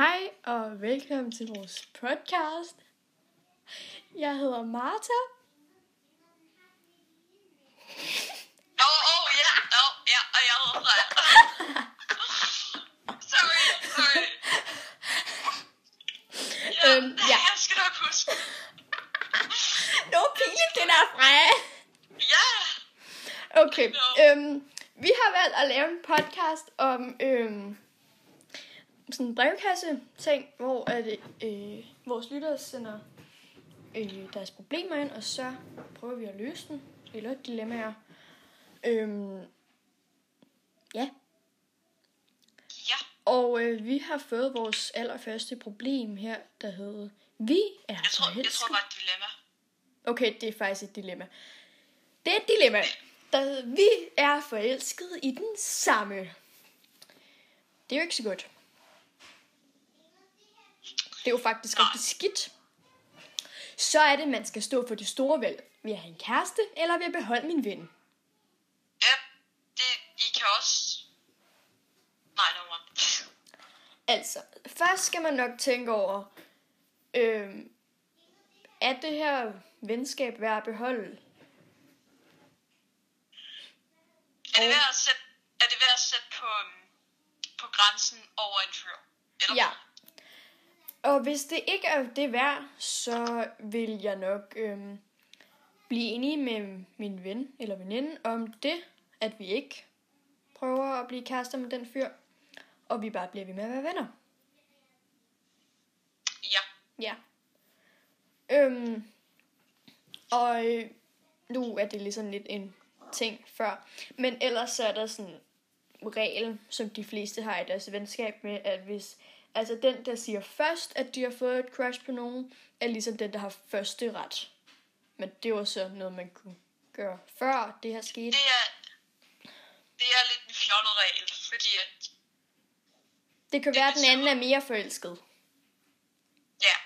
Hej og velkommen til vores podcast. Jeg hedder Marta. Åh, oh, oh, ja, oh, ja, og jeg hedder Freja. sorry, sorry. Ja, Øhm, ja. jeg skal nok huske. Det var pinligt, det der Freja. Ja, Okay, øhm, vi har valgt at lave en podcast om øhm, sådan en brevkasse ting, hvor at, øh, vores lyttere sender øh, deres problemer ind, og så prøver vi at løse dem, eller dilemmaer. Øhm, ja, ja, og øh, vi har fået vores allerførste problem her, der hedder, vi er jeg tror, jeg tror, det var et dilemma. Okay, det er faktisk et dilemma. Det er et dilemma, der vi er forelsket i den samme. Det er jo ikke så godt. Det er jo faktisk rigtig skidt. Så er det, man skal stå for det store valg. Vil jeg have en kæreste, eller vil jeg beholde min ven? Ja, det, I kan også... Nej, no one. Altså, først skal man nok tænke over, øh, er det her venskab værd at beholde? Er det værd at sætte, er det værd at sætte på, øhm, på grænsen over en fyr? Eller Ja. Og hvis det ikke er det værd, så vil jeg nok øhm, blive enig med min ven eller veninde om det, at vi ikke prøver at blive kærester med den fyr, og vi bare bliver ved med at være venner. Ja, Ja. Øhm, og øh, nu er det ligesom lidt en ting før. Men ellers så er der sådan regel, som de fleste har i deres venskab med, at hvis altså den, der siger først, at de har fået et crush på nogen, er ligesom den, der har første ret. Men det var så noget, man kunne gøre før det her skete. det er, det er lidt en fjollet regel, fordi at, Det kan være, at den anden er mere forelsket. ja,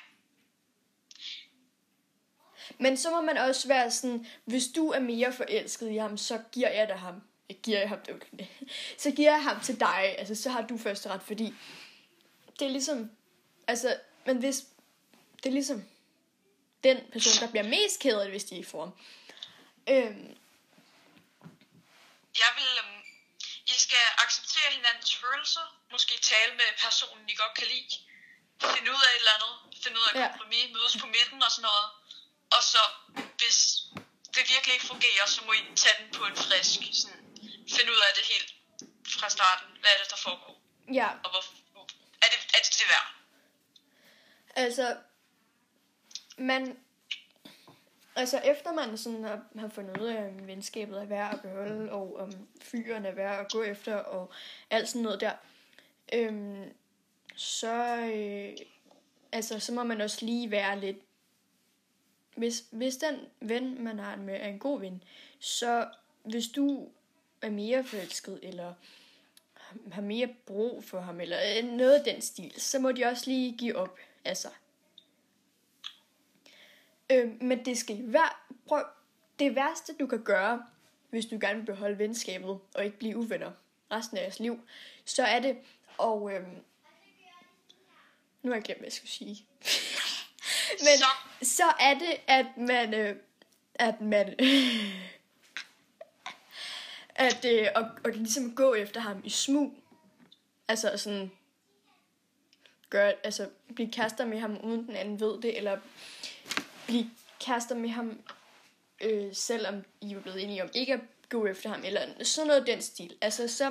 Men så må man også være sådan, hvis du er mere forelsket i ham, så giver jeg dig ham. Jeg giver jeg ham, det okay. Så giver jeg ham til dig. Altså, så har du første ret, fordi det er ligesom, altså, men hvis, det er ligesom den person, der bliver mest ked af det, hvis de ikke får ham. Øhm, jeg vil, øhm, I skal acceptere hinandens følelser, måske tale med personen, I godt kan lide, finde ud af et eller andet, finde ud af Ja. kompromis, mødes på midten og sådan noget, og så, hvis det virkelig ikke fungerer, så må I tage den på en frisk, sådan, finde ud af det helt fra starten, hvad er det, der foregår, ja, og hvor, er det, altså, man, altså efter man sådan har, har fundet ud af, om venskabet er værd at beholde, og om fyren er værd at gå efter, og alt sådan noget der, øhm, så, øh, altså, så må man også lige være lidt, hvis, hvis den ven, man har med, er en god ven, så hvis du er mere forelsket, eller har mere brug for ham, eller øh, noget af den stil, så må de også lige give op af sig. Øh, men det skal være, prøv, det værste du kan gøre, hvis du gerne vil beholde venskabet, og ikke blive uvenner resten af jeres liv, så er det, og øh, nu har jeg glemt, hvad jeg skulle sige. men Så. så er det, at man, øh, at man, at, øh, og, og ligesom gå efter ham i smug. Altså sådan, gør, altså blive kærester med ham, uden den anden ved det, eller blive kærester med ham, øh, selvom I er blevet enige om ikke at gå efter ham, eller sådan noget den stil. Altså så,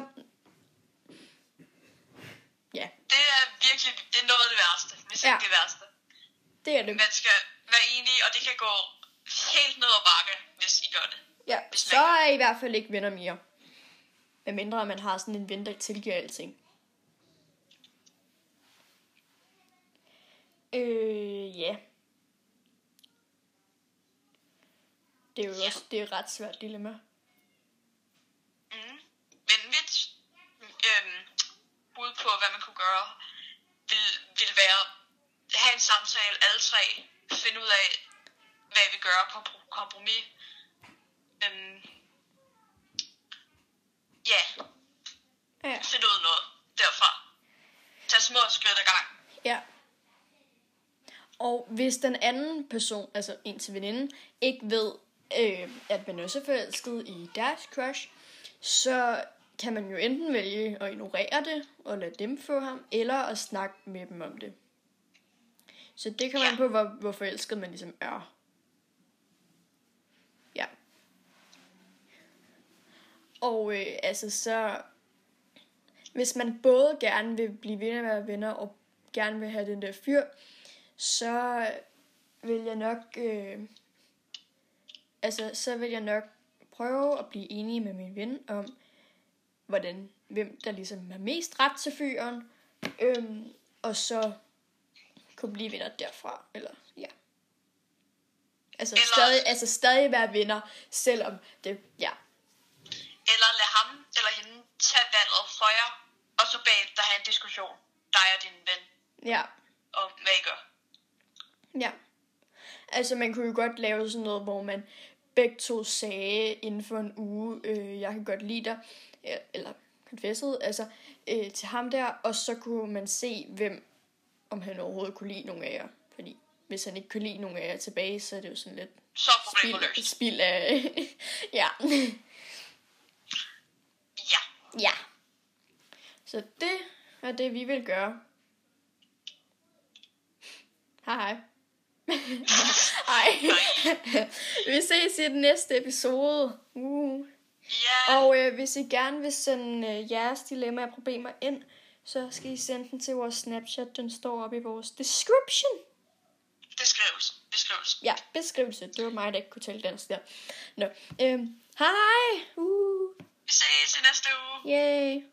ja, Det er virkelig, det er noget af det værste, hvis Ja. ikke det værste. det er det. Man skal være enige, og det kan gå helt ned ad bakke, hvis I gør det. Ja, så er I i hvert fald ikke venner mere. Med mindre man har sådan en ven, der tilgiver alting. Øh, ja. Det er jo Ja. også det er et ret svært dilemma. Mm. Men mit øhm, bud på, hvad man kunne gøre, vil, vil være at have en samtale, alle tre, finde ud af, hvad vi gør, kompro- kompromis. Øhm, ja, Ja. finde ud noget derfra. Tag små skridt ad gang. hvis den anden person, altså en til veninden, ikke ved, øh, at man også er forelsket i deres crush, så kan man jo enten vælge at ignorere det og lade dem få ham, eller at snakke med dem om det. Så det kommer Ja. an på, hvor, hvor forelsket man ligesom er. Ja. Og øh, altså så, hvis man både gerne vil blive ved med at være venner, og gerne vil have den der fyr, så vil jeg nok, øh, altså så vil jeg nok prøve at blive enige med min ven om, hvordan, hvem der ligesom har mest ret til fyren, øhm, og så kunne blive venner derfra, eller ja. Altså, Eller- stadig, altså stadig være venner, selvom det, ja, Eller lad ham eller hende tage valget for jer, og så bagefter have en diskussion, dig og din ven, ja, om hvad I gør. ja. Altså, man kunne jo godt lave sådan noget, hvor man begge to sagde inden for en uge, øh, jeg kan godt lide dig, øh, eller confessede, altså, øh, til ham der, og så kunne man se, hvem, om han overhovedet kunne lide nogen af jer. Fordi hvis han ikke kunne lide nogen af jer tilbage, så er det jo sådan lidt Så problemet spild, spild af... ja. Ja. Så det er det, vi vil gøre. Hej hej. Hej. vi ses i den næste episode. Uh. Ja. Og øh, hvis I gerne vil sende øh, jeres dilemmaer og problemer ind, så skal I sende den til vores Snapchat. Den står oppe i vores description. Beskrivelse. Beskrivelse. Ja, beskrivelse. Det var mig, der ikke kunne tale dansk der. Nå, øhm, hej! Uh, Vi ses i næste uge. yay!